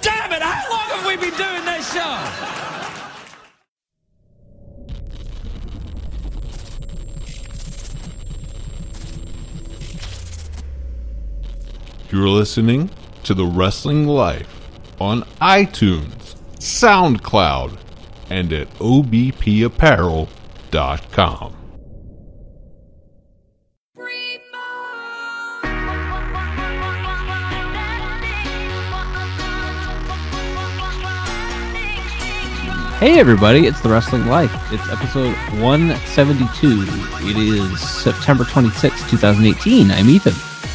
Damn it, how long have we been doing this show? You're listening to The Wrestling Life on iTunes, SoundCloud, and at obpapparel.com. Hey everybody, it's The Wrestling Life. It's episode 172. It is September 26, 2018. I'm Ethan.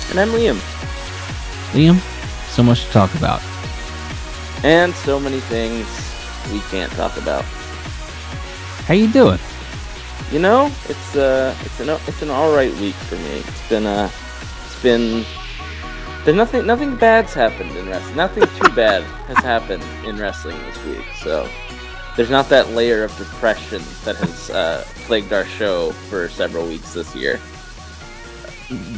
And I'm Liam. Liam, so much to talk about. And so many things we can't talk about. How you doing? You know, it's uh it's an it's an alright week for me. It's been uh it's been there's nothing nothing bad's happened in wrestling. Nothing too bad has happened in wrestling this week. So there's not that layer of depression that has uh, plagued our show for several weeks this year.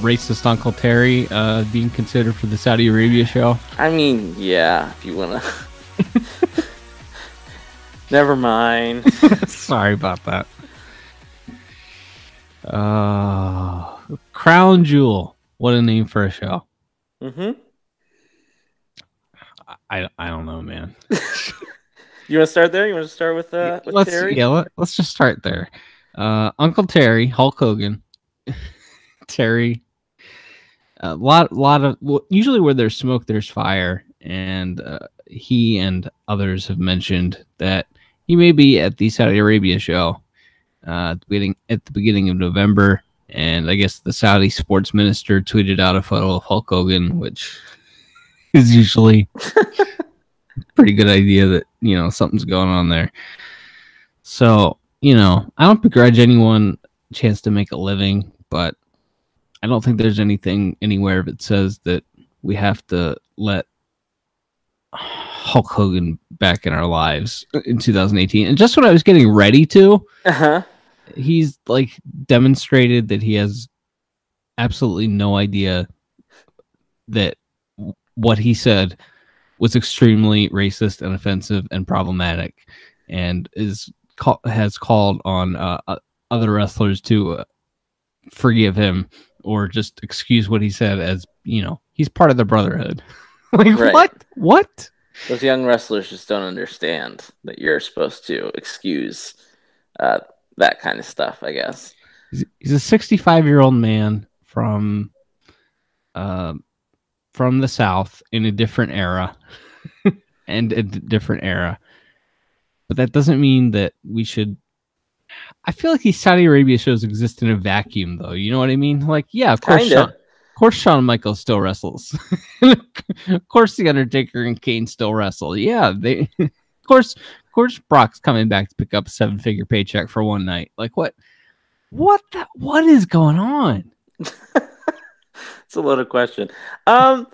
Racist Uncle Terry uh, being considered for the Saudi Arabia show. I mean, yeah, if you wanna. Never mind. Sorry about that. Uh, Crown Jewel. What a name for a show. Mm-hmm. I, I don't know, man. You want to start there? You want to start with uh with let's Terry? yeah, let, us just start there. Uh, Uncle Terry, Hulk Hogan, Terry. A lot, lot of well, usually where there's smoke, there's fire, and uh, he and others have mentioned that he may be at the Saudi Arabia show uh, at the beginning at the beginning of November, and I guess the Saudi sports minister tweeted out a photo of Hulk Hogan, which is usually pretty good idea that you know something's going on there. So you know, I don't begrudge anyone a chance to make a living, but I don't think there's anything anywhere that says that we have to let Hulk Hogan back in our lives in 2018. And just when I was getting ready to, Uh-huh. he's like demonstrated that he has absolutely no idea that what he said was extremely racist and offensive and problematic and is has called on uh, other wrestlers to uh, forgive him or just excuse what he said as you know he's part of the brotherhood like Right. what what Those young wrestlers just don't understand that you're supposed to excuse uh, that kind of stuff. I guess. he's, he's a 65 year old man from uh, from the south in a different era and a d- different era. But that doesn't mean that we should i feel like these saudi arabia shows exist in a vacuum though. You know what i mean? Like yeah of course Kinda. Shawn, of course Shawn Michaels still wrestles. Of course the undertaker and kane still wrestle. Yeah they of course of course brock's coming back to pick up a seven figure paycheck for one night. Like what what the, what is going on it's a loaded question. Um,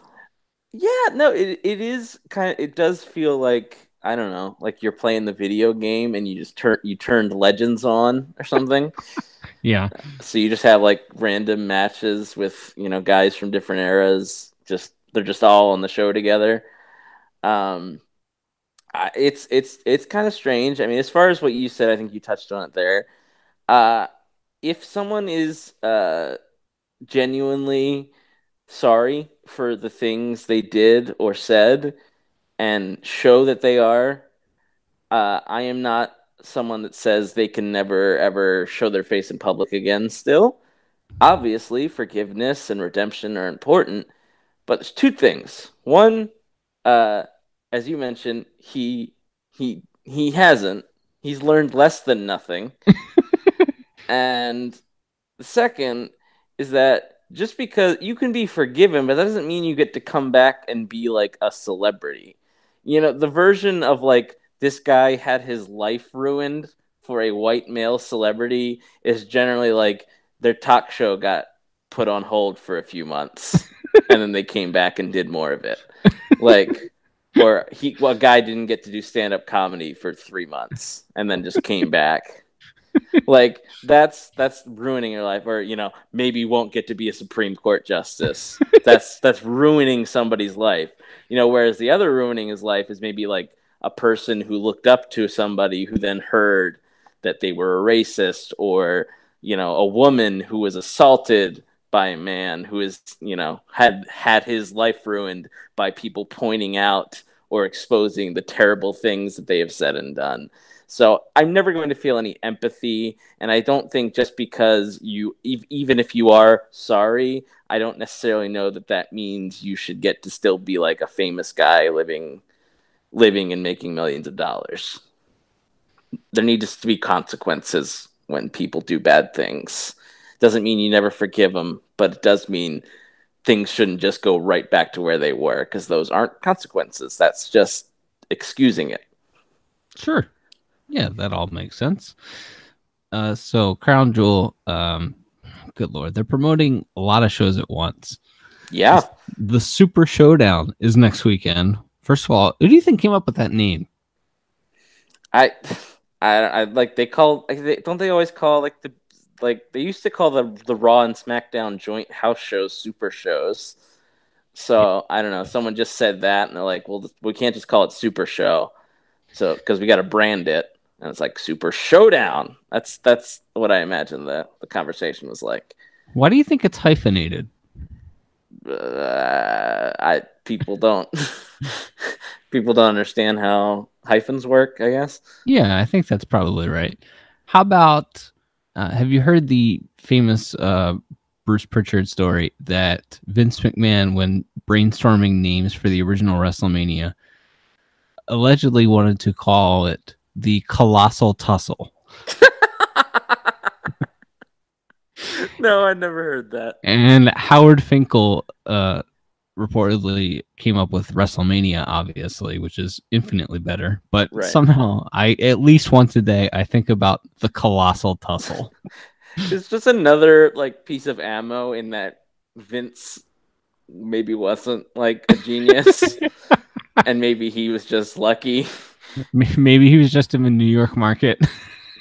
yeah, no, it it is kind of. It does feel like I don't know, like you're playing the video game and you just turn you turned Legends on or something. yeah so you just have like random matches with you know guys from different eras. Just they're just all on the show together. Um, I, it's it's it's kind of strange. I mean, as far as what you said, I think you touched on it there. Uh, if someone is uh genuinely sorry for the things they did or said and show that they are. Uh, i am not someone that says they can never ever show their face in public again still. Obviously forgiveness and redemption are important but there's two things. One uh, as you mentioned he he he hasn't. He's learned less than nothing. And the second is that just because you can be forgiven, but that doesn't mean you get to come back and be like a celebrity. You know, the version of like this guy had his life ruined for a white male celebrity is generally like their talk show got put on hold for a few months and then they came back and did more of it. Like or he well, a guy didn't get to do stand up comedy for three months and then just came back like that's that's ruining your life or you know maybe you won't get to be a supreme court justice. That's that's ruining somebody's life. You know whereas the other ruining his life is maybe like a person who looked up to somebody who then heard that they were a racist or you know a woman who was assaulted by a man who is you know had had his life ruined by people pointing out or exposing the terrible things that they have said and done so I'm never going to feel any empathy, and I don't think just because you, even if you are sorry, I don't necessarily know that that means you should get to still be like a famous guy living, living and making millions of dollars. There needs to be consequences when people do bad things. Doesn't mean you never forgive them, but it does mean things shouldn't just go right back to where they were because those aren't consequences. That's just excusing it. Sure. Yeah, that all makes sense. Uh, so Crown Jewel, um, good lord, they're promoting a lot of shows at once. Yeah, the Super Showdown is next weekend. First of all, who do you think came up with that name? I, I, I like they call. don't they always call like the like they used to call the the Raw and SmackDown joint house shows Super shows. So I don't know. Someone just said that, and they're like, "Well, we can't just call it Super Show." So because we got to brand it and it's like Super Showdown. That's that's what I imagine the the conversation was like. Why do you think it's hyphenated? Uh, I people don't people don't understand how hyphens work. I guess. Yeah, I think that's probably right. How about? Uh, have you heard the famous uh, Bruce Pritchard story that Vince McMahon, when brainstorming names for the original WrestleMania, allegedly wanted to call it the Colossal Tussle. no, I never heard that. And Howard Finkel uh, reportedly came up with WrestleMania, obviously, which is infinitely better. But right. somehow, I at least once a day, I think about the Colossal Tussle. it's just another like piece of ammo in that Vince maybe wasn't like a genius, and maybe he was just lucky. Maybe he was just in the New York market.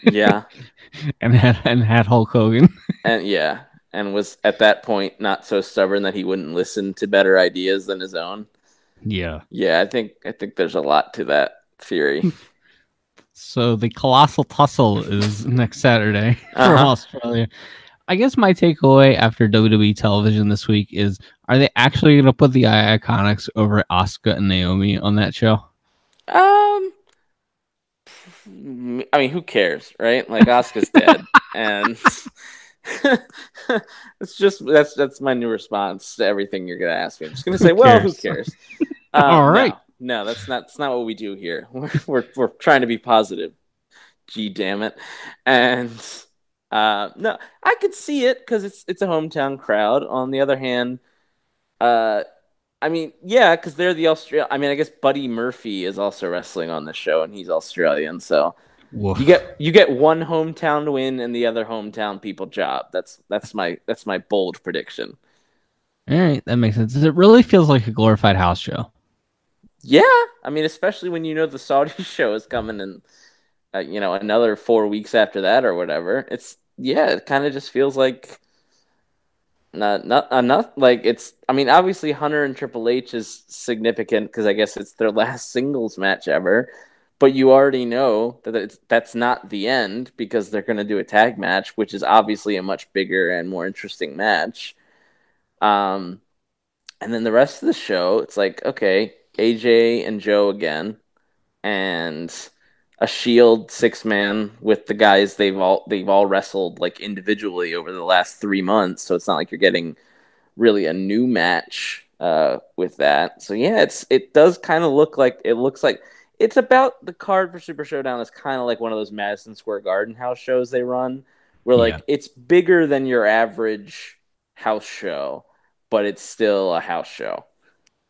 yeah, and had and had Hulk Hogan. and yeah, and was at that point not so stubborn that he wouldn't listen to better ideas than his own. Yeah, yeah, I think I think there's a lot to that theory. so the colossal tussle is next Saturday for uh-huh. Australia. I guess my takeaway after WWE television this week is: Are they actually going to put the Iconics over Asuka and Naomi on that show? Um, I mean, who cares, right? Like Oscar's dead, and it's just that's that's my new response to everything you're gonna ask me. I'm just gonna say, well, who cares? Um, All right. No, no, that's not that's not what we do here. We're we're, we're trying to be positive. Gee, damn it! And uh, no, I could see it because it's it's a hometown crowd. On the other hand, uh, I mean, yeah, because they're the Australia. I mean, I guess Buddy Murphy is also wrestling on the show, and he's Australian. So Woof. you get you get one hometown win and the other hometown people job. That's that's my that's my bold prediction. All right, that makes sense. It really feels like a glorified house show. Yeah, I mean, especially when you know the Saudi show is coming in, uh, you know, another four weeks after that or whatever. It's yeah, it kind of just feels like not not enough. Like it's. I mean, obviously Hunter and Triple H is significant because I guess it's their last singles match ever. But you already know that that's not the end because they're going to do a tag match, which is obviously a much bigger and more interesting match. Um, and then the rest of the show, it's like okay, AJ and Joe again, and a Shield six man with the guys they've all they've all wrestled like individually over the last three months. So it's not like you're getting really a new match uh, with that. So yeah, it's it does kind of look like it looks like it's about the card for Super Showdown is kind of like one of those Madison Square Garden house shows they run, where like yeah. it's bigger than your average house show, but it's still a house show.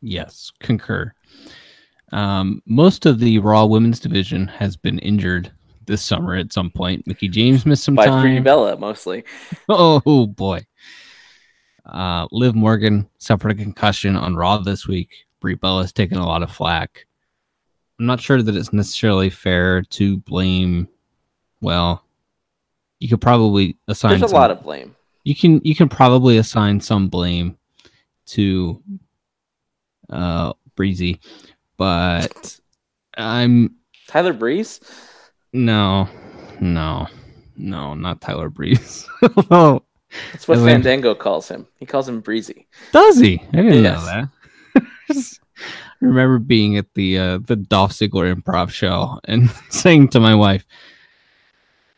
Yes, concur. Um, most of the Raw Women's division has been injured this summer at some point. Mickie James missed some By time. Brie Bella, mostly. Oh boy. Uh, Liv Morgan suffered a concussion on Raw this week. Brie Bella's taken a lot of flack. I'm not sure that it's necessarily fair to blame. Well, you could probably assign. There's a some- lot of blame. you can you can probably assign some blame to uh Breezy, but I'm Tyler Breeze. no, no, no, not Tyler Breeze. oh, That's what I mean- Fandango calls him. He calls him Breezy. does he? I didn't Yes. know that. I remember being at the uh, the Dolph Ziggler improv show and saying to my wife,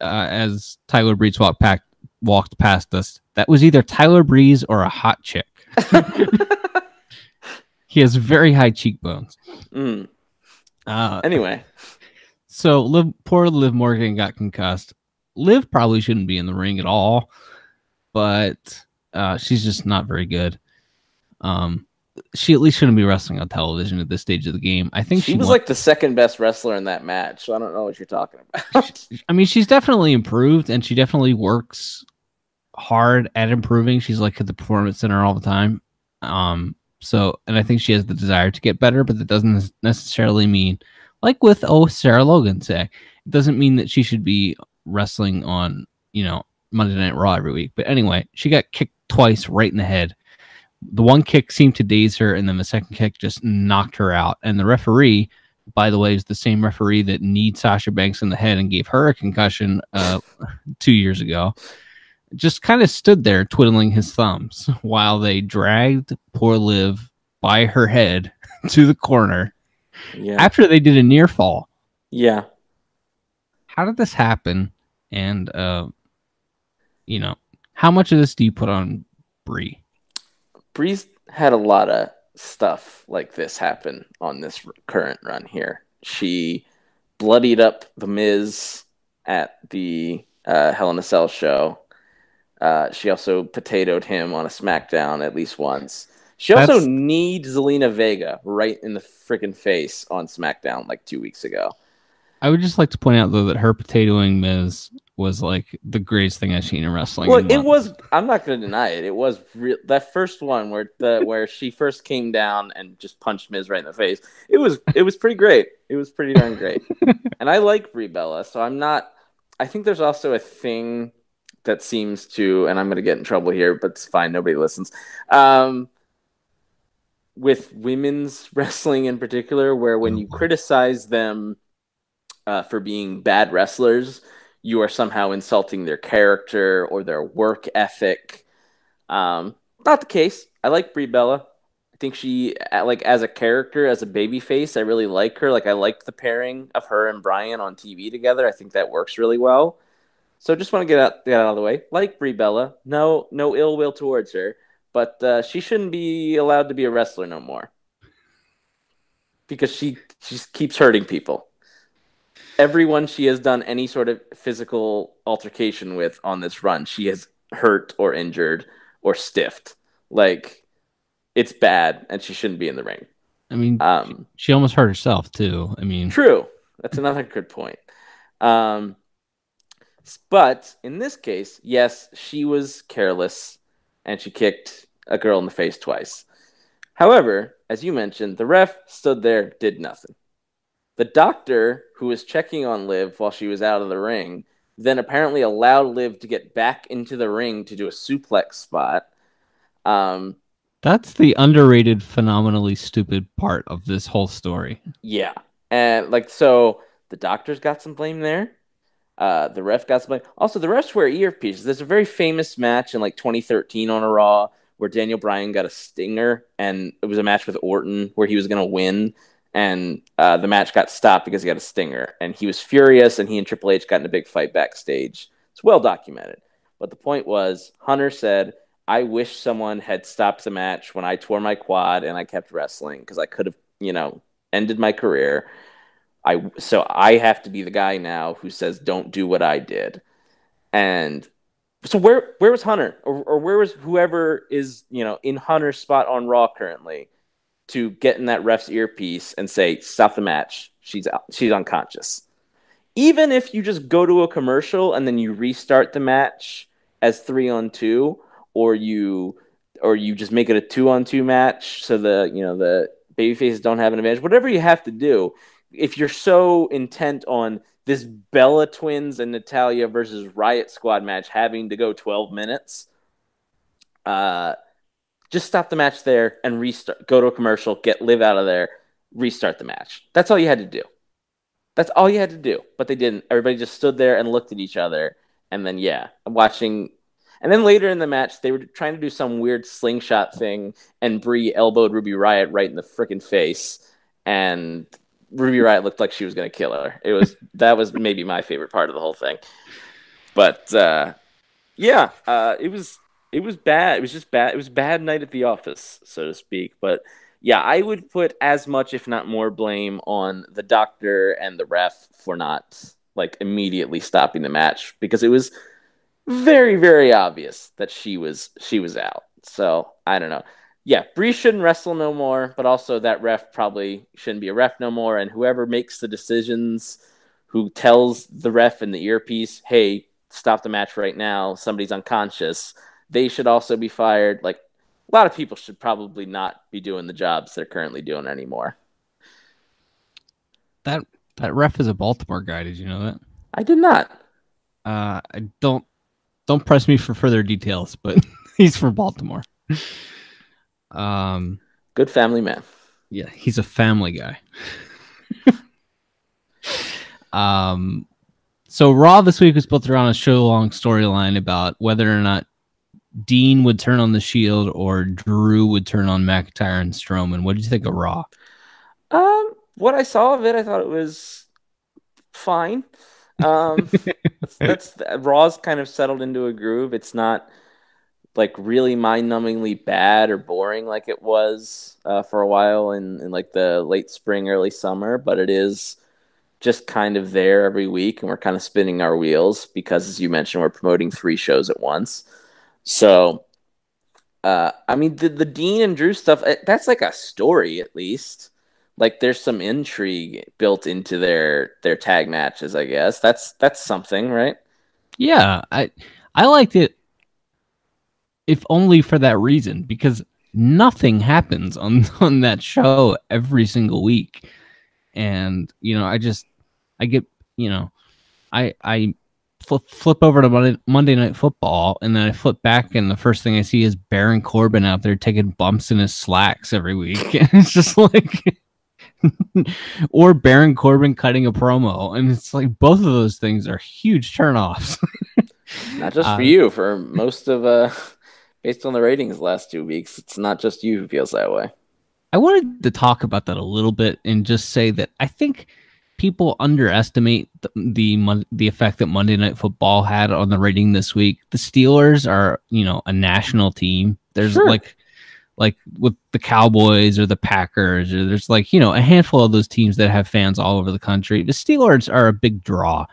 uh, as Tyler Breeze walked pack, walked past us, that was either Tyler Breeze or a hot chick. He has very high cheekbones. Mm. Uh, Anyway, so Liv, poor Liv Morgan got concussed. Liv probably shouldn't be in the ring at all, but uh, she's just not very good. Um, she at least shouldn't be wrestling on television at this stage of the game. I think she she was won- like the second best wrestler in that match. So I don't know what you're talking about. I mean, she's definitely improved, and she definitely works hard at improving. She's like at the performance center all the time. Um, so, and I think she has the desire to get better, but that doesn't necessarily mean, like with oh Sarah Logan say, it doesn't mean that she should be wrestling on you know Monday Night Raw every week. But anyway, she got kicked twice right in the head. The one kick seemed to daze her, and then the second kick just knocked her out. And the referee, by the way, is the same referee that kneed Sasha Banks in the head and gave her a concussion uh, two years ago. Just kind of stood there twiddling his thumbs while they dragged poor Liv by her head to the corner yeah. after they did a near fall. Yeah. How did this happen? And uh, you know, how much of this do you put on Brie? Breeze had a lot of stuff like this happen on this current run here. She bloodied up the Miz at the uh, Hell in a Cell show. Uh, she also potatoed him on a SmackDown at least once. She also That's- kneed Zelina Vega right in the freaking face on SmackDown like two weeks ago. I would just like to point out though that her potatoing Miz was like the greatest thing I've seen in wrestling. Well, in it was. I'm not going to deny it. It was real. That first one where the where she first came down and just punched Miz right in the face. It was. It was pretty great. It was pretty darn great. and I like Brie Bella, so I'm not. I think there's also a thing that seems to, and I'm going to get in trouble here, but it's fine. Nobody listens. Um, with women's wrestling in particular, where when you criticize them uh, for being bad wrestlers, you are somehow insulting their character or their work ethic. Um, not the case. I like Brie Bella. I think she, like as a character, as a baby face, I really like her. Like I like the pairing of her and Brian on TV together. I think that works really well. So just want to get out, get out of the way. Like Brie Bella, no, no ill will towards her, but uh, she shouldn't be allowed to be a wrestler no more because she she just keeps hurting people everyone she has done any sort of physical altercation with on this run, she has hurt or injured or stiffed. Like it's bad, and she shouldn't be in the ring. I mean, Um, she almost hurt herself too. I mean, true. That's another good point. Um, but in this case, yes, she was careless, and she kicked a girl in the face twice. However, as you mentioned, the ref stood there, did nothing. The doctor who was checking on Liv while she was out of the ring then apparently allowed Liv to get back into the ring to do a suplex spot. Um, that's the underrated, phenomenally stupid part of this whole story. yeah, and like so, the doctor's got some blame there. Uh, the ref got some blame. Also, the refs wear earpieces. There's a very famous match in like 2013 on a Raw where Daniel Bryan got a stinger, and it was a match with Orton where he was going to win, and uh, the match got stopped because he got a stinger, and he was furious, and he and Triple H got in a big fight backstage. It's well documented. But the point was, Hunter said, "I wish someone had stopped the match when I tore my quad and I kept wrestling because I could have, you know, ended my career." I so I have to be the guy now who says don't do what I did. And so where where was Hunter or, or where was whoever is you know in Hunter's spot on Raw currently to get in that ref's earpiece and say stop the match she's out, she's unconscious. Even if you just go to a commercial and then you restart the match as three on two, or you or you just make it a two on two match so the you know the baby faces don't have an advantage. Whatever you have to do, if you're so intent on this Bella Twins and Natalya versus Riot Squad match having to go 12 minutes. Uh, just stop the match there and restart. Go to a commercial, get Liv out of there, restart the match. That's all you had to do. That's all you had to do. But they didn't. Everybody just stood there and looked at each other. And then, yeah, watching. And then later in the match, they were trying to do some weird slingshot thing, and Brie elbowed Ruby Riot right in the freaking face. And Ruby Riot looked like she was going to kill her. It was that was maybe my favorite part of the whole thing. But uh, yeah, uh, it was it was bad. It was just bad. It was bad night at the office, so to speak. But yeah, I would put as much, if not more, blame on the doctor and the ref for not like immediately stopping the match because it was very, very obvious that she was she was out. So I don't know. Yeah, Brie shouldn't wrestle no more, but also that ref probably shouldn't be a ref no more. And whoever makes the decisions, who tells the ref in the earpiece, "Hey, stop the match right now. Somebody's unconscious." They should also be fired. Like a lot of people should probably not be doing the jobs they're currently doing anymore. That that ref is a Baltimore guy. Did you know that? I did not. Uh, I don't don't press me for further details, but he's from Baltimore. Um, good family man. Yeah, he's a family guy. um, so Raw this week was built around a show long storyline about whether or not Dean would turn on the Shield or Drew would turn on McIntyre and Strowman. What did you think of Raw? Um, what I saw of it, I thought it was fine. Um, that's, that's Raw's kind of settled into a groove. It's not like really mind-numbingly bad or boring like it was uh, for a while in, in like the late spring, early summer, but it is just kind of there every week, and we're kind of spinning our wheels because, as you mentioned, we're promoting three shows at once. So, uh, I mean, the the Dean and Drew stuff eh, that's like a story at least. Like there's some intrigue built into their their tag matches. I guess that's that's something, right? Yeah, I I liked it, if only for that reason, because nothing happens on on that show every single week, and you know, I just I get you know, I I flip, flip over to Monday, Monday Night Football, and then I flip back, and the first thing I see is Baron Corbin out there taking bumps in his slacks every week. And it's just like, or Baron Corbin cutting a promo, and it's like both of those things are huge turnoffs. not just for uh, you, for most of uh, based on the ratings last two weeks, it's not just you who feels that way. I wanted to talk about that a little bit and just say that I think people underestimate the, the, the effect that Monday Night Football had on the rating this week. The Steelers are, you know, a national team. There's sure. like like with the Cowboys or the Packers or there's like, you know, a handful of those teams that have fans all over the country. The Steelers are a big draw.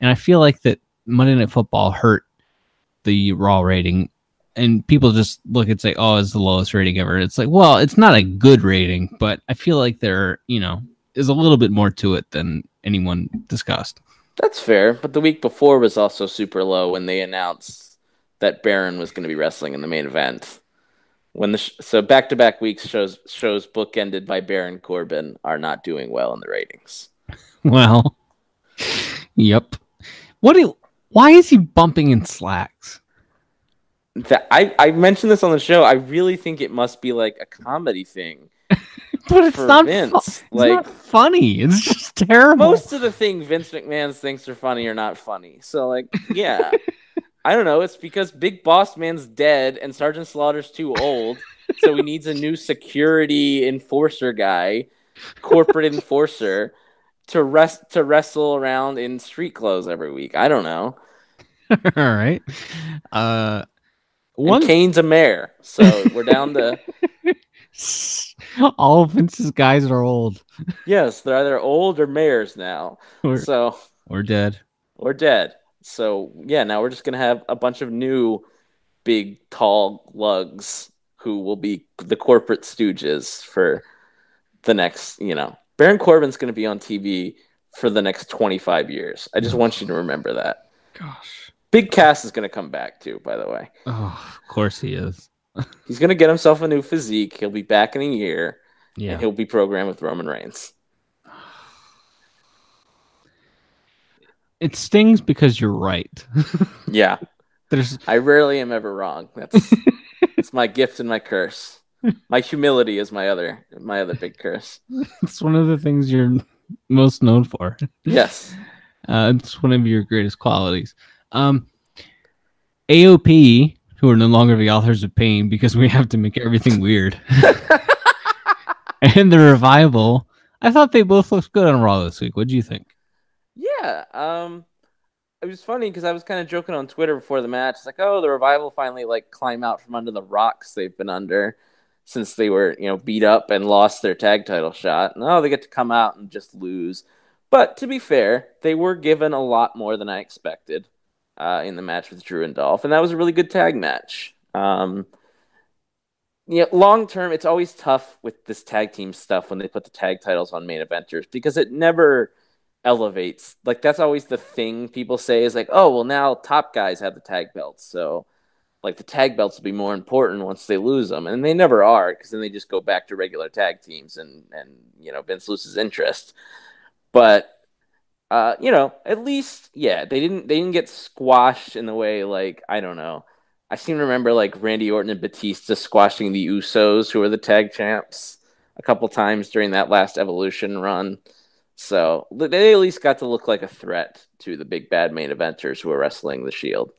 And I feel like that Monday Night Football hurt the raw rating and people just look and say, "Oh, it's the lowest rating ever." It's like, well, it's not a good rating, but I feel like they're, you know, is a little bit more to it than anyone discussed. That's fair, but the week before was also super low when they announced that Baron was going to be wrestling in the main event. When the sh- so back to back weeks shows shows bookended by Baron Corbin are not doing well in the ratings. Well, yep. What? Do, why is he bumping in slacks? That I I mentioned this on the show. I really think it must be like a comedy thing but it's not Vince. Fu- it's like not funny. It's just terrible. Most of the thing Vince McMahon thinks are funny are not funny. So like, yeah. I don't know. It's because Big Boss Man's dead and Sergeant Slaughter's too old, so he needs a new security enforcer guy, corporate enforcer, to rest to wrestle around in street clothes every week. I don't know. All right. Uh, one and Kane's a mayor, so we're down to All of Vince's guys are old. Yes, they're either old or mayors now. Or, so or dead. Or dead. So yeah, now we're just gonna have a bunch of new big tall lugs who will be the corporate stooges for the next, you know. Baron Corbin's gonna be on TV for the next 25 years. I just want you to remember that. Gosh. Big Cass is going to come back too, by the way. Oh, of course he is. He's gonna get himself a new physique. He'll be back in a year. Yeah. And he'll be programmed with Roman Reigns. it stings because you're right. Yeah, There's I rarely am ever wrong. That's it's my gift and my curse. My humility is my other my other big curse. it's one of the things you're most known for. Yes. Uh, it's one of your greatest qualities. Um, AOP, who are no longer the authors of pain because we have to make everything weird, and the revival. I thought they both looked good on Raw this week. What do you think? Yeah. Um it was funny because I was kind of joking on Twitter before the match. It's like, oh, the revival finally like climb out from under the rocks they've been under since they were, you know, beat up and lost their tag title shot. And oh, they get to come out and just lose. But to be fair, they were given a lot more than I expected uh, in the match with Drew and Dolph, and that was a really good tag match. Um, yeah, long term, it's always tough with this tag team stuff when they put the tag titles on main eventers because it never elevates. Like that's always the thing people say is like, oh well, now top guys have the tag belts, so like the tag belts will be more important once they lose them, and they never are because then they just go back to regular tag teams and and you know Vince loses interest. But uh, you know, at least yeah, they didn't they didn't get squashed in the way like I don't know. I seem to remember like Randy Orton and Batista squashing the Usos, who were the tag champs, a couple times during that last Evolution run. So they at least got to look like a threat to the big bad main eventers who are wrestling the Shield.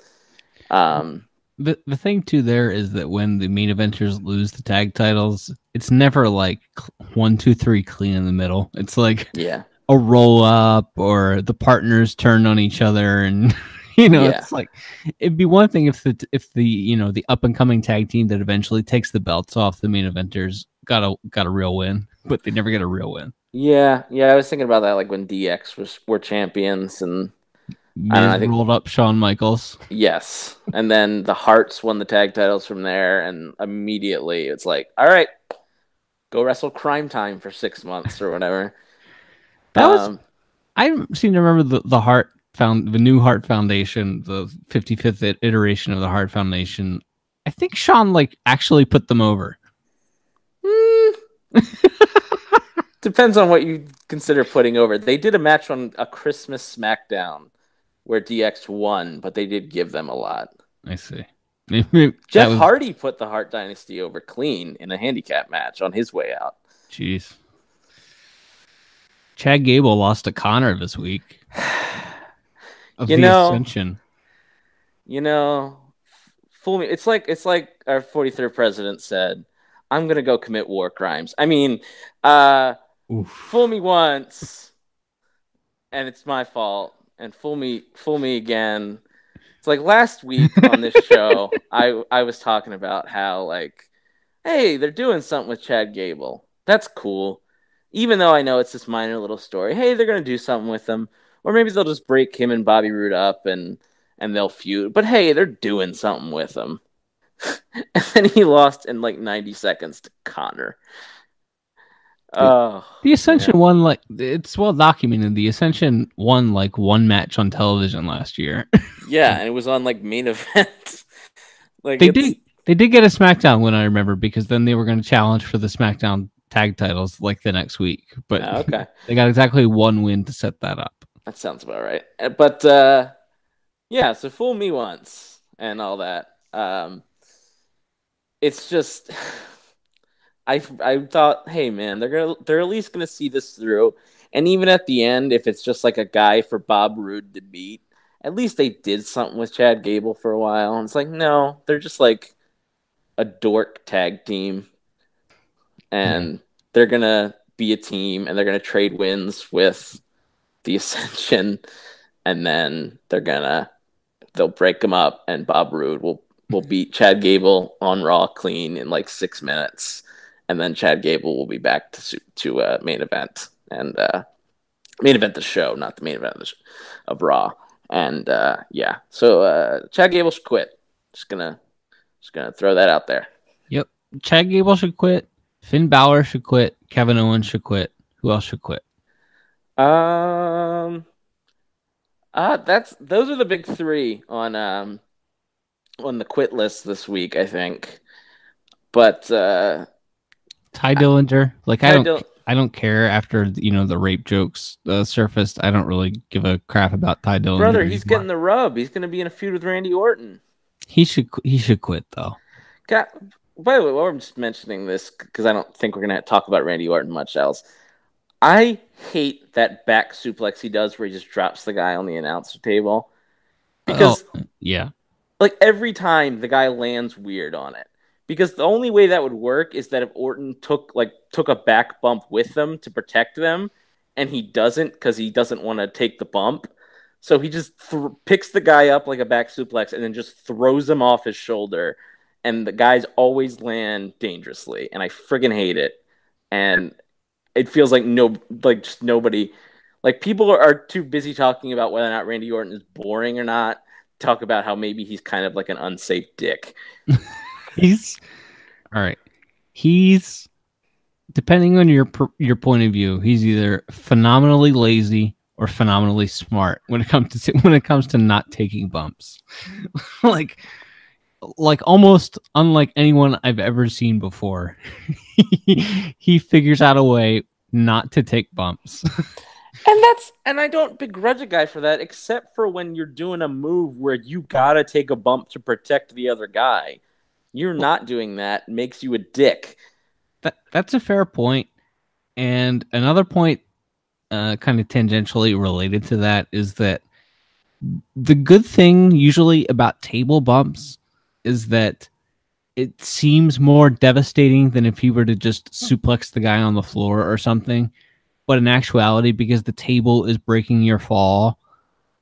Um, The the thing too there is that when the main eventers lose the tag titles, it's never like one, two, three clean in the middle. It's like yeah, a roll up or the partners turn on each other and you know Yeah. it's like it'd be one thing if the if the you know the up and coming tag team that eventually takes the belts off the main eventers got a got a real win but they never get a real win yeah, yeah. I was thinking about that, like when DX was were champions, and Miz I think- rolled up Shawn Michaels yes, and then the Harts won the tag titles from there, and immediately it's like, all right, go wrestle Cryme Tyme for six months or whatever. That was Um, I seem to remember the the Hart found the new Hart Foundation the 55th iteration of the Hart Foundation I think Shawn like actually put them over Hmm. Depends on what you consider putting over. They did a match on a Christmas SmackDown where DX won, but they did give them a lot. I see Jeff was- Hardy put the Hart Dynasty over clean in a handicap match on his way out. Jeez. Chad Gable lost to Konnor this week. Of You the know- Ascension. You know, fool me. It's like it's like our 43rd president said, "I'm gonna go commit war crimes." I mean, uh, Oof. fool me once, and it's my fault, and fool me, fool me again. It's like last week on this show, I I was talking about how like, hey, they're doing something with Chad Gable. That's cool, even though I know it's this minor little story. Hey, they're gonna do something with him, or maybe they'll just break him and Bobby Roode up and and they'll feud. But hey, they're doing something with him. and then he lost in like 90 seconds to Konnor. Oh, The Ascension won like it's well documented. The Ascension won like one match on television last year. yeah, and it was on like main event. like they it's- did they did get a SmackDown win, I remember, because then they were going to challenge for the SmackDown tag titles like the next week. But Oh, okay, they got exactly one win to set that up. that sounds about right. Uh, But uh, yeah, so fool me once and all that. Um, it's just. I, I thought, hey man, they're gonna they're at least gonna see this through, and even at the end, if it's just like a guy for Bob Roode to beat, at least they did something with Chad Gable for a while. And it's like, no, they're just like a dork tag team, and they're gonna be a team, and they're gonna trade wins with the Ascension, and then they're gonna they'll break them up, and Bob Roode will will beat Chad Gable on Raw clean in like six minutes, and then Chad Gable will be back to to uh, main event and uh, main event the show, not the main event of, the of Raw. And uh, yeah, so uh, Chad Gable should quit. Just gonna just gonna throw that out there. Yep, Chad Gable should quit. Finn Balor should quit. Kevin Owens should quit. Who else should quit? Um, uh, that's those are the big three on um on the quit list this week, I think. But uh, Tye Dillinger. Like I Ty don't. Dill- I don't care after you know the rape jokes uh, surfaced. I don't really give a crap about Tye Dillinger. Brother, he's getting the rub. He's going to be in a feud with Randy Orton. He should he should quit though. God, by the way, while I'm just mentioning this because I don't think we're going to talk about Randy Orton much else. I hate that back suplex he does where he just drops the guy on the announcer table. Because Oh, yeah, like every time the guy lands weird on it. Because the only way that would work is that if Orton took like took a back bump with them to protect them and he doesn't because he doesn't want to take the bump. So he just th- picks the guy up like a back suplex and then just throws him off his shoulder and the guys always land dangerously and I friggin' hate it and it feels like no like just nobody like people are, too busy talking about whether or not Randy Orton is boring or not talk about how maybe he's kind of like an unsafe dick. he's all right. He's depending on your your point of view. He's either phenomenally lazy or phenomenally smart when it comes to when it comes to not taking bumps. like like almost unlike anyone I've ever seen before. he figures out a way not to take bumps. And that's and I don't begrudge a guy for that, except for when you're doing a move where you gotta take a bump to protect the other guy. You're not doing that makes you a dick. that that's a fair point. And another point, uh, kind of tangentially related to that, is that the good thing usually about table bumps is that it seems more devastating than if you were to just suplex the guy on the floor or something. But in actuality, because the table is breaking your fall,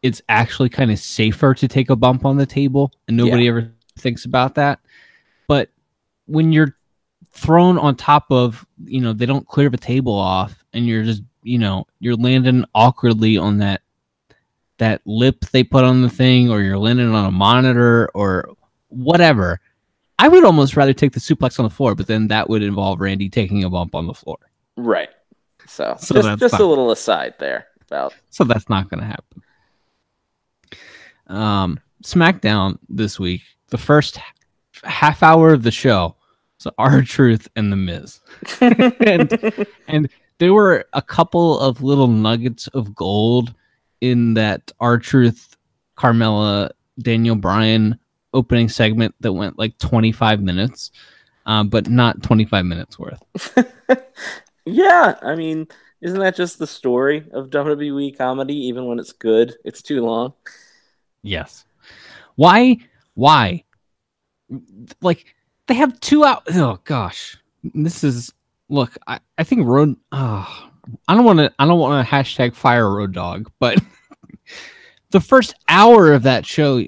it's actually kind of safer to take a bump on the table, and nobody ever thinks about that. But when you're thrown on top of you know they don't clear the table off and you're just you know you're landing awkwardly on that that lip they put on the thing or you're landing on a monitor or whatever. I would almost rather take the suplex on the floor but then that would involve randy taking a bump on the floor. Right. So, So just, just a little aside there about so that's not going to happen. Um smackdown this week the first half hour of the show so R-Truth and the miz. And and there were a couple of little nuggets of gold in that R-Truth carmella daniel bryan opening segment that went like 25 minutes uh, but not 25 minutes worth Yeah, I mean, isn't that just the story of WWE comedy? Even when it's good, it's too long. yes why why like they have two out oh gosh this is look i, I think road oh, i don't want to i don't want to hashtag fire Road Dogg but the first hour of that show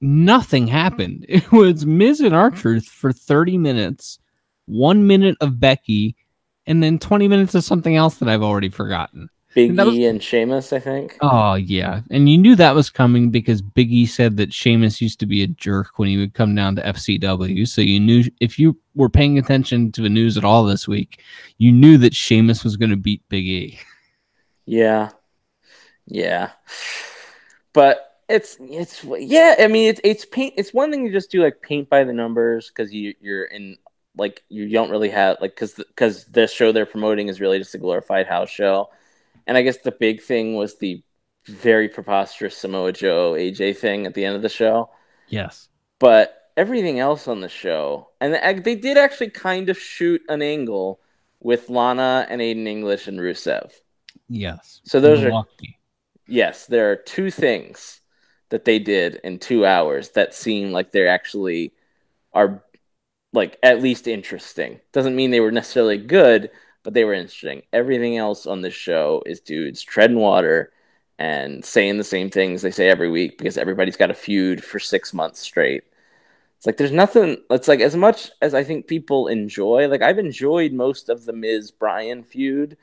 nothing happened it was miz and R-Truth for 30 minutes one minute of becky and then 20 minutes of something else that i've already forgotten Big And was- E and Sheamus, I think. Oh yeah, and you knew that was coming because Biggie said that Sheamus used to be a jerk when he would come down to FCW. So you knew if you were paying attention to the news at all this week, you knew that Sheamus was going to beat Big E. Yeah, yeah, but it's it's yeah. I mean, it's it's paint. It's one thing you just do like paint by the numbers because you you're in like you don't really have like because because the show they're promoting is really just a glorified house show, and I guess the big thing was the very preposterous Samoa Joe AJ thing at the end of the show. Yes. but everything else on the show, and they- they did actually kind of shoot an angle with Lana and Aiden English and Rusev. Yes. So those are yes, there are two things that they did in two hours that seem like they're actually are like at least interesting. Doesn't mean they were necessarily good, but they were interesting. Everything else on this show is dudes treading water and saying the same things they say every week because everybody's got a feud for six months straight. It's like there's nothing. It's like as much as I think people enjoy. Like I've enjoyed most of the Miz Brian feud,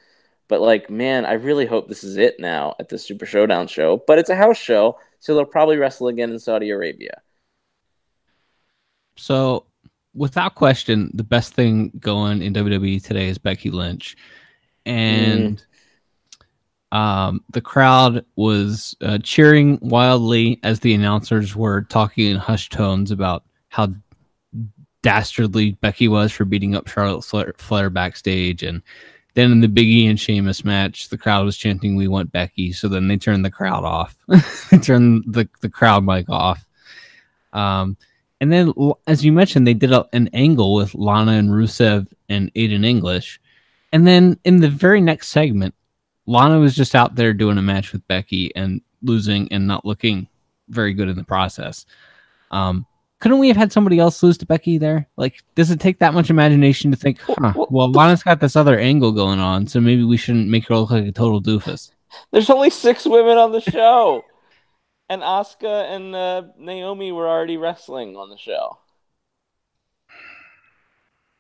but like man, I really hope this is it now at the Super Showdown show. But it's a house show, so they'll probably wrestle again in Saudi Arabia. So, without question, the best thing going in WWE today is Becky Lynch, and um, the crowd was uh, cheering wildly as the announcers were talking in hushed tones about how dastardly Becky was for beating up Charlotte Flair, Flair backstage, and Then in the Biggie and Sheamus match, the crowd was chanting, "We want Becky." So then they turned the crowd off. they turned the the crowd mic off. Um, and then, as you mentioned, they did a, an angle with Lana and Rusev and Aiden English. And then in the very next segment, Lana was just out there doing a match with Becky and losing and not looking very good in the process. Um, couldn't we have had somebody else lose to Becky there? Like, does it take that much imagination to think, huh, well, Lana's got this other angle going on, so maybe we shouldn't make her look like a total doofus? There's only six women on the show. and Asuka and uh, Naomi were already wrestling on the show.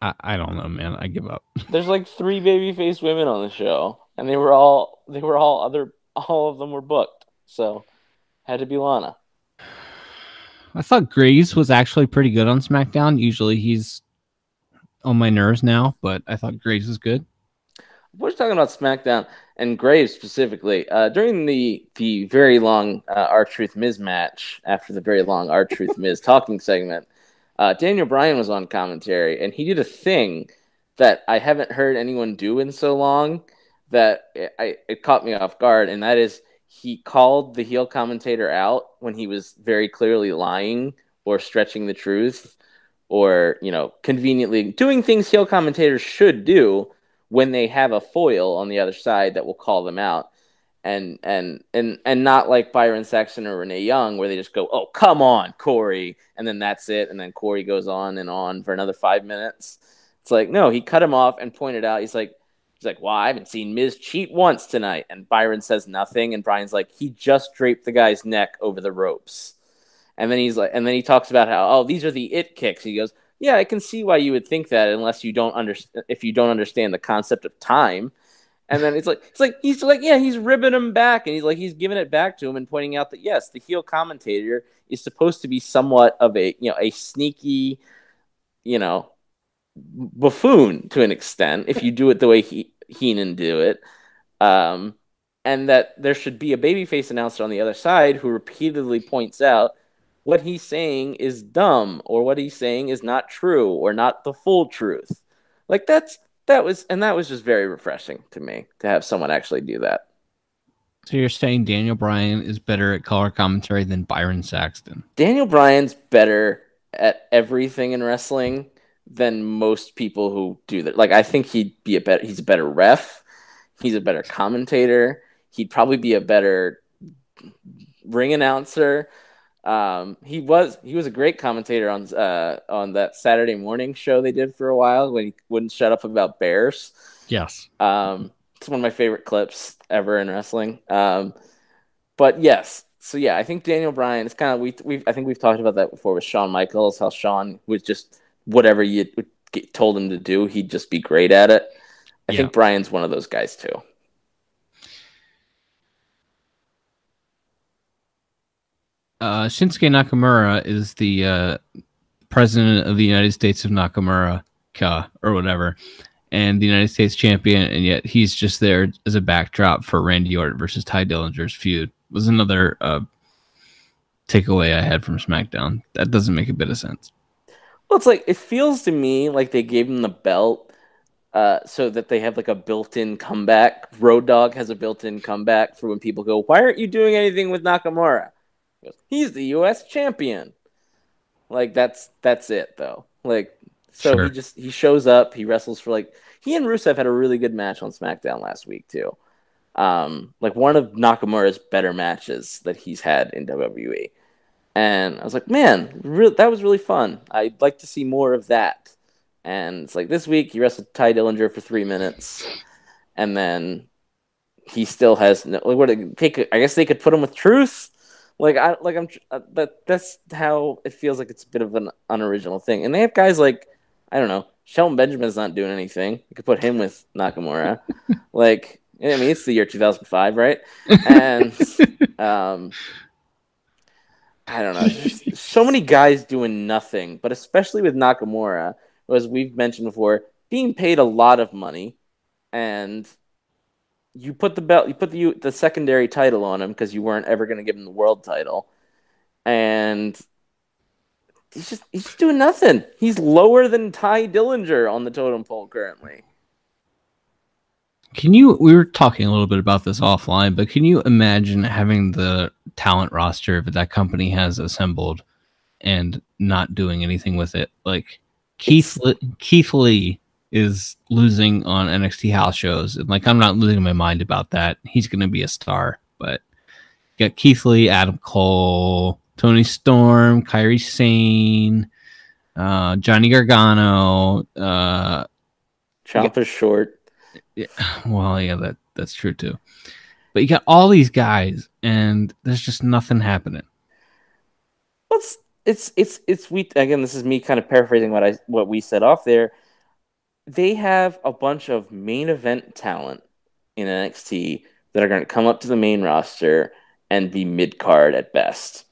I, I don't know, man. I give up. There's like three baby babyface women on the show, and they were all they were all other all of them were booked, so had to be Lana. I thought Graves was actually pretty good on SmackDown. Usually he's on my nerves now, but I thought Graves was good. We're talking about SmackDown and Graves specifically. Uh, during the the very long uh, R-Truth Miz match, after the very long R-Truth Miz talking segment, uh, Daniel Bryan was on commentary, and he did a thing that I haven't heard anyone do in so long that it, I, it caught me off guard, and that is he called the heel commentator out when he was very clearly lying or stretching the truth or you know conveniently doing things heel commentators should do when they have a foil on the other side that will call them out. And and and and not like Byron Saxton or Renee Young where they just go oh come on Corey and then that's it and then Corey goes on and on for another 5 minutes. It's like no he cut him off and pointed out he's like He's like, well, I haven't seen Miz cheat once tonight. And Byron says nothing. And Bryan's like, he just draped the guy's neck over the ropes. And then he's like, and then he talks about how, oh, these are the it kicks. He goes, yeah, I can see why you would think that unless you don't understand, if you don't understand the concept of time. And then it's like, it's like, he's like, yeah, he's ribbing him back. And he's like, he's giving it back to him and pointing out that, yes, the heel commentator is supposed to be somewhat of a, you know, a sneaky, you know, buffoon to an extent if you do it the way he Heenan do it. Um, and that there should be a babyface announcer on the other side who repeatedly points out what he's saying is dumb or what he's saying is not true or not the full truth. Like that's that was and that was just very refreshing to me to have someone actually do that. So you're saying Daniel Bryan is better at color commentary than Byron Saxton? Daniel Bryan's better at everything in wrestling than most people who do that. Like I think he'd be a better he's a better ref, he's a better commentator, he'd probably be a better ring announcer. Um, he was he was a great commentator on uh, on that Saturday morning show they did for a while when he wouldn't shut up about bears. Yes. Um, it's one of my favorite clips ever in wrestling. Um, but yes, so yeah, I think Daniel Bryan. It's kind of we we I think we've talked about that before with Shawn Michaels. How Shawn was just whatever you told him to do, he'd just be great at it. I yeah. think Bryan's one of those guys too. Uh, Shinsuke Nakamura is the uh, president of the United States of Nakamura, or whatever, and the United States champion, and yet he's just there as a backdrop for Randy Orton versus Tye Dillinger's feud. Was another uh, takeaway I had from SmackDown. That doesn't make a bit of sense. Well, it's like it feels to me like they gave him the belt uh, so that they have like a built-in comeback. Road Dogg has a built-in comeback for when people go, "Why aren't you doing anything with Nakamura?" He goes, He's the U.S. champion. Like that's that's it though. Like so sure. he just he shows up. He wrestles for like he and Rusev had a really good match on SmackDown last week too. Um, like one of Nakamura's better matches that he's had in WWE and I was like, man, re- that was really fun. I'd like to see more of that. And it's like this week he wrestled Tye Dillinger for three minutes, and then he still has no. Like, what? Take? I guess they could put him with Truth. Like I like I'm uh, that that's how it feels like it's a bit of an unoriginal thing. And they have guys like I don't know, Shelton Benjamin's not doing anything. You could put him with Nakamura. like I mean, it's the year 2005, right? And um, I don't know. So many guys doing nothing, but especially with Nakamura, as we've mentioned before, being paid a lot of money, and you put the belt, you put the the secondary title on him because you weren't ever going to give him the world title, and he's just he's just doing nothing. He's lower than Tye Dillinger on the totem pole currently. Can you? We were talking a little bit about this offline, but can you imagine having the talent roster that that company has assembled and not doing anything with it? Like Keith Keith Lee is losing on NXT house shows, and like I'm not losing my mind about that. He's going to be a star, but you got Keith Lee, Adam Cole, Toni Storm, Kairi Sane, uh, Johnny Gargano. Uh, Ciampa's short. Yeah, well, yeah, that that's true too. But you got all these guys, and there's just nothing happening. What's it's it's it's we again. This is me kind of paraphrasing what I what we said off there. They have a bunch of main event talent in NXT that are going to come up to the main roster and be mid card at best,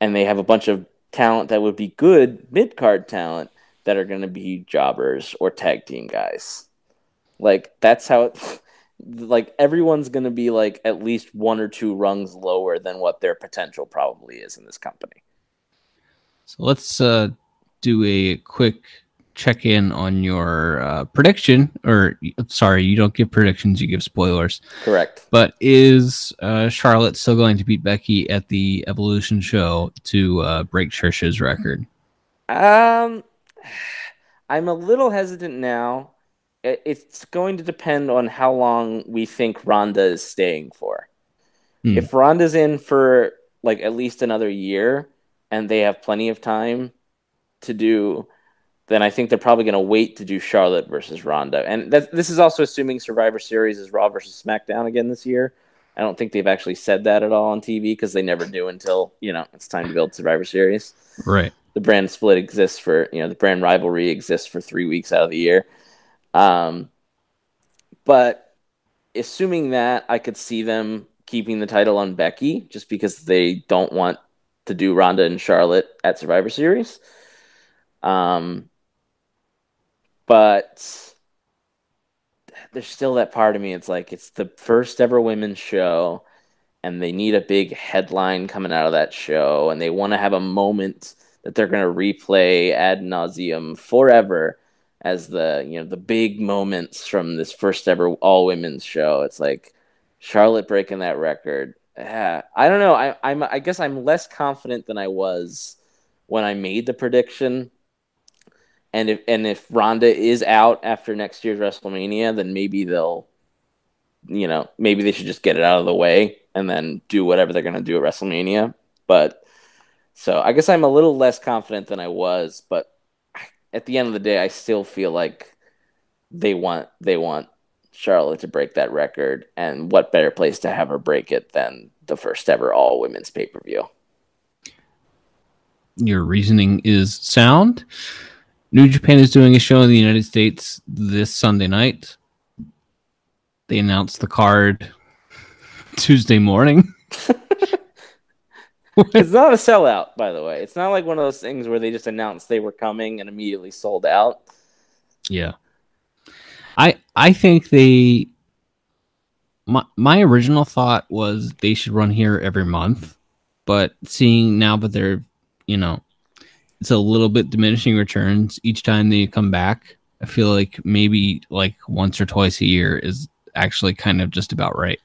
and they have a bunch of talent that would be good mid card talent that are going to be jobbers or tag team guys. Like that's how it. Like everyone's going to be like at least one or two rungs lower than what their potential probably is in this company. So let's uh, do a quick check in on your uh, prediction. Or sorry, you don't give predictions; you give spoilers. Correct. But is uh, Charlotte still going to beat Becky at the Evolution show to uh, break Trisha's record? Um, I'm a little hesitant now. It- It's going to depend on how long we think Ronda is staying for. Hmm. If Ronda's in for like at least another year and they have plenty of time to do, then I think they're probably going to wait to do Charlotte versus Ronda. And that, this is also assuming Survivor Series is Raw versus SmackDown again this year. I don't think they've actually said that at all on TV because they never do until, you know, it's time to build Survivor Series Right. the brand split exists for you know the brand rivalry exists for three weeks out of the year um but assuming that i could see them keeping the title on becky just because they don't want to do ronda and charlotte at survivor series. Um but there's still that part of me it's like it's the first ever women's show and they need a big headline coming out of that show and they want to have a moment that they're going to replay ad nauseum forever as the you know the big moments from this first ever all women's show. It's like Charlotte breaking that record. Ah, I don't know. I, I'm I guess I'm less confident than I was when I made the prediction. And if and if Ronda is out after next year's WrestleMania, then maybe they'll, you know, maybe they should just get it out of the way and then do whatever they're gonna do at WrestleMania. But so I guess I'm a little less confident than I was, but at the end of the day, I still feel like they want they want Charlotte to break that record, and what better place to have her break it than the first ever all women's pay per view? Your reasoning is sound. New Japan is doing a show in the United States this Sunday night. They announced the card Tuesday morning. It's not a sellout, by the way. It's not like one of those things where they just announced they were coming and immediately sold out. Yeah. I I think they my my original thought was they should run here every month, but seeing now that they're, you know, it's a little bit diminishing returns each time they come back. I feel like maybe like once or twice a year is actually kind of just about right.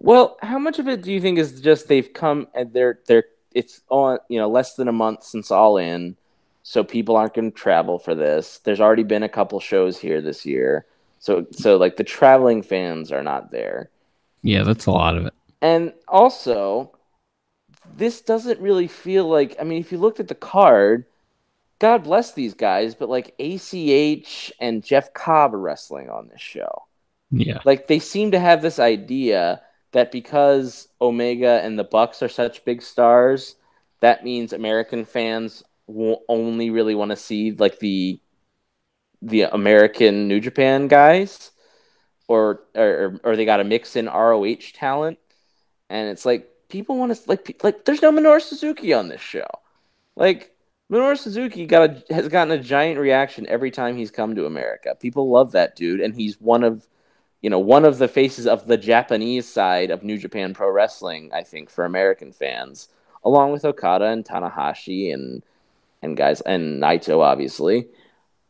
Well, how much of it do you think is just they've come and they're they're it's on you know less than a month since All In, so people aren't going to travel for this. There's already been a couple shows here this year, so so like the traveling fans are not there, Yeah, that's a lot of it. and also this doesn't really feel like. I mean, if you looked at the card, God bless these guys, but like ACH and Jeff Cobb are wrestling on this show Yeah. like they seem to have this idea that because Omega and the Bucks are such big stars, that means American fans will only really want to see like the the American New Japan guys, or or or they got to mix in ROH talent, and it's like people want to like like there's no Minoru Suzuki on this show, like. Minoru Suzuki got a, has gotten a giant reaction every time he's come to America. People love that dude, and he's one of you know, one of the faces of the Japanese side of New Japan Pro Wrestling, I think, for American fans, along with Okada and Tanahashi and and guys and Naito, obviously.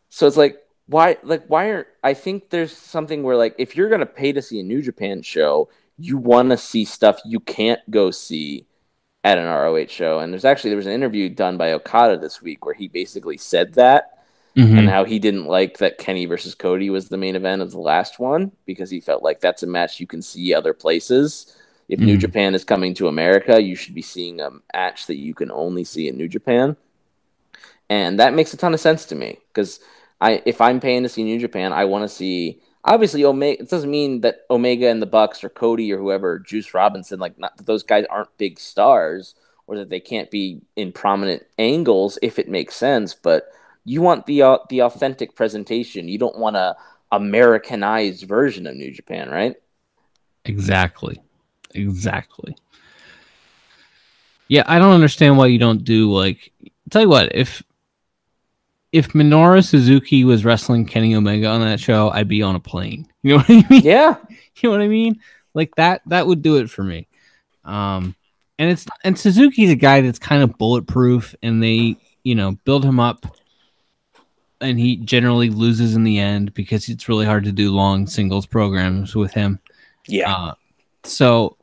So it's like why like why are I think there's something where like if you're gonna pay to see a New Japan show, you want to see stuff you can't go see at an ROH show. And there's actually there was an interview done by Okada this week where he basically said that Mhm. and how he didn't like that Kenny versus Cody was the main event of the last one because he felt like that's a match you can see other places. If New Mhm. Japan is coming to America, you should be seeing a match that you can only see in New Japan. And that makes a ton of sense to me because I if I'm paying to see New Japan, I want to see obviously Omega. It doesn't mean that Omega and the Bucks or Cody or whoever, Juice Robinson, like not that those guys aren't big stars or that they can't be in prominent angles if it makes sense. But you want the uh, the authentic presentation. You don't want a Americanized version of New Japan, right? Exactly. Exactly. Yeah, I don't understand why you don't do like tell you what, if if Minoru Suzuki was wrestling Kenny Omega on that show, I'd be on a plane. You know what I mean? Yeah, You know what I mean? Like that that would do it for me. Um and it's and Suzuki's a guy that's kind of bulletproof and they, you know, build him up and he generally loses in the end because it's really hard to do long singles programs with him. yeah. Uh, so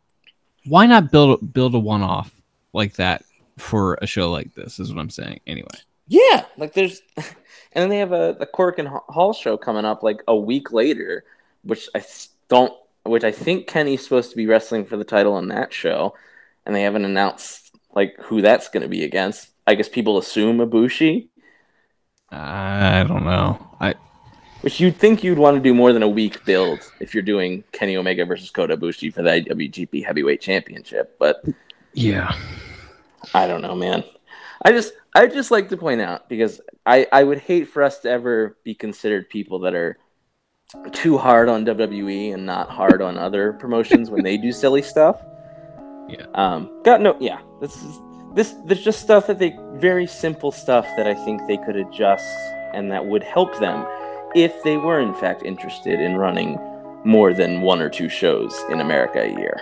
why not build build a one off like that for a show like this? Is what I'm saying. Anyway, Yeah, like there's, and then they have a the Korakuen Hall show coming up like a week later, which I don't, which I think Kenny's supposed to be wrestling for the title on that show, and they haven't announced like who that's going to be against. I guess people assume Ibushi, I don't know. I which you'd think you'd want to do more than a week build if you're doing Kenny Omega versus Kota Ibushi for the IWGP Heavyweight Championship, but yeah. I don't know, man. I just I just like to point out because I I would hate for us to ever be considered people that are too hard on WWE and not hard on other promotions when they do silly stuff. Yeah. Um. Got no. Yeah. This is this. There's just stuff that they very simple stuff that I think they could adjust and that would help them if they were in fact interested in running more than one or two shows in America a year.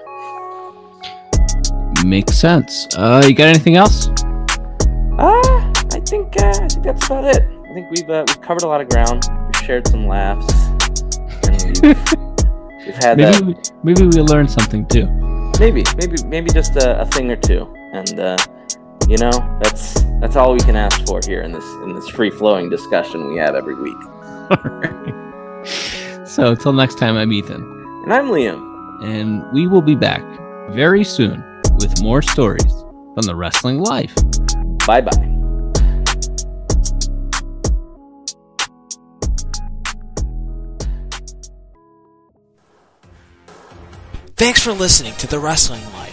Makes sense. Uh, you got anything else? Ah, I think uh, I think that's about it. I think we've uh, we've covered a lot of ground. We've shared some laughs, and we've, we've had Maybe uh, we, maybe we learned something too. maybe maybe maybe just a, a thing or two, and uh, you know that's that's all we can ask for here in this in this free flowing discussion we have every week. so until next time, I'm Ethan, And I'm Liam. and we will be back very soon with more stories from the wrestling life. Bye bye. Thanks for listening to The Wrestling Life,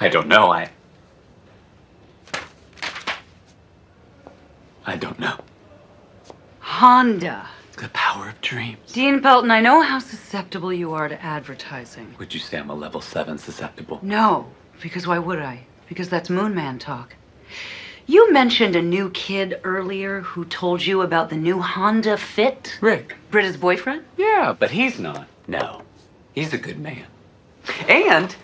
I don't know. I. I don't know. Honda. The power of dreams. Dean Pelton, I know how susceptible you are to advertising. Would you say I'm a level 7 susceptible? No, because why would I? Because that's Moon Man talk. You mentioned a new kid earlier who told you about the new Honda Fit. Rick. Britta's boyfriend? Yeah, but he's not. No. He's a good man. And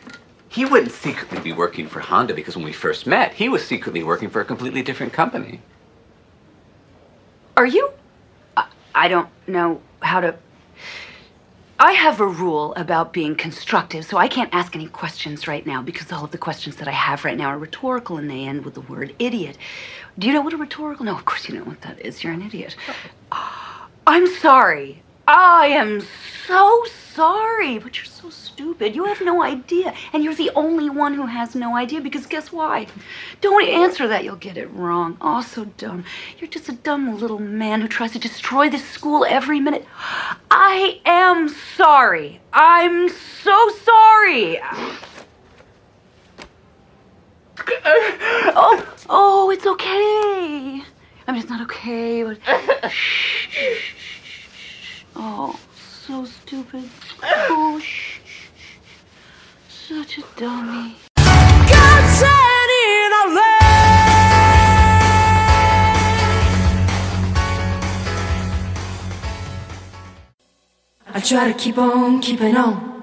he wouldn't secretly be working for Honda because when we first met, he was secretly working for a completely different company. Are you? I, I don't know how to. I have a rule about being constructive, so I can't ask any questions right now because all of the questions that I have right now are rhetorical and they end with the word idiot. Do you know what a rhetorical? No, of course you know what that is. You're an idiot. Oh. I'm sorry. I am so sorry, but you're so stupid. You have no idea. And you're the only one who has no idea because guess why? Don't answer that, you'll get it wrong. Oh, so dumb. You're just a dumb little man who tries to destroy this school every minute. I am sorry. I'm so sorry. Oh, oh, it's okay. I mean, it's not okay, but. Shh, shh, shh. Oh, so stupid. Oh, shh, shh, shh. Such a dummy. I try to keep on keeping on.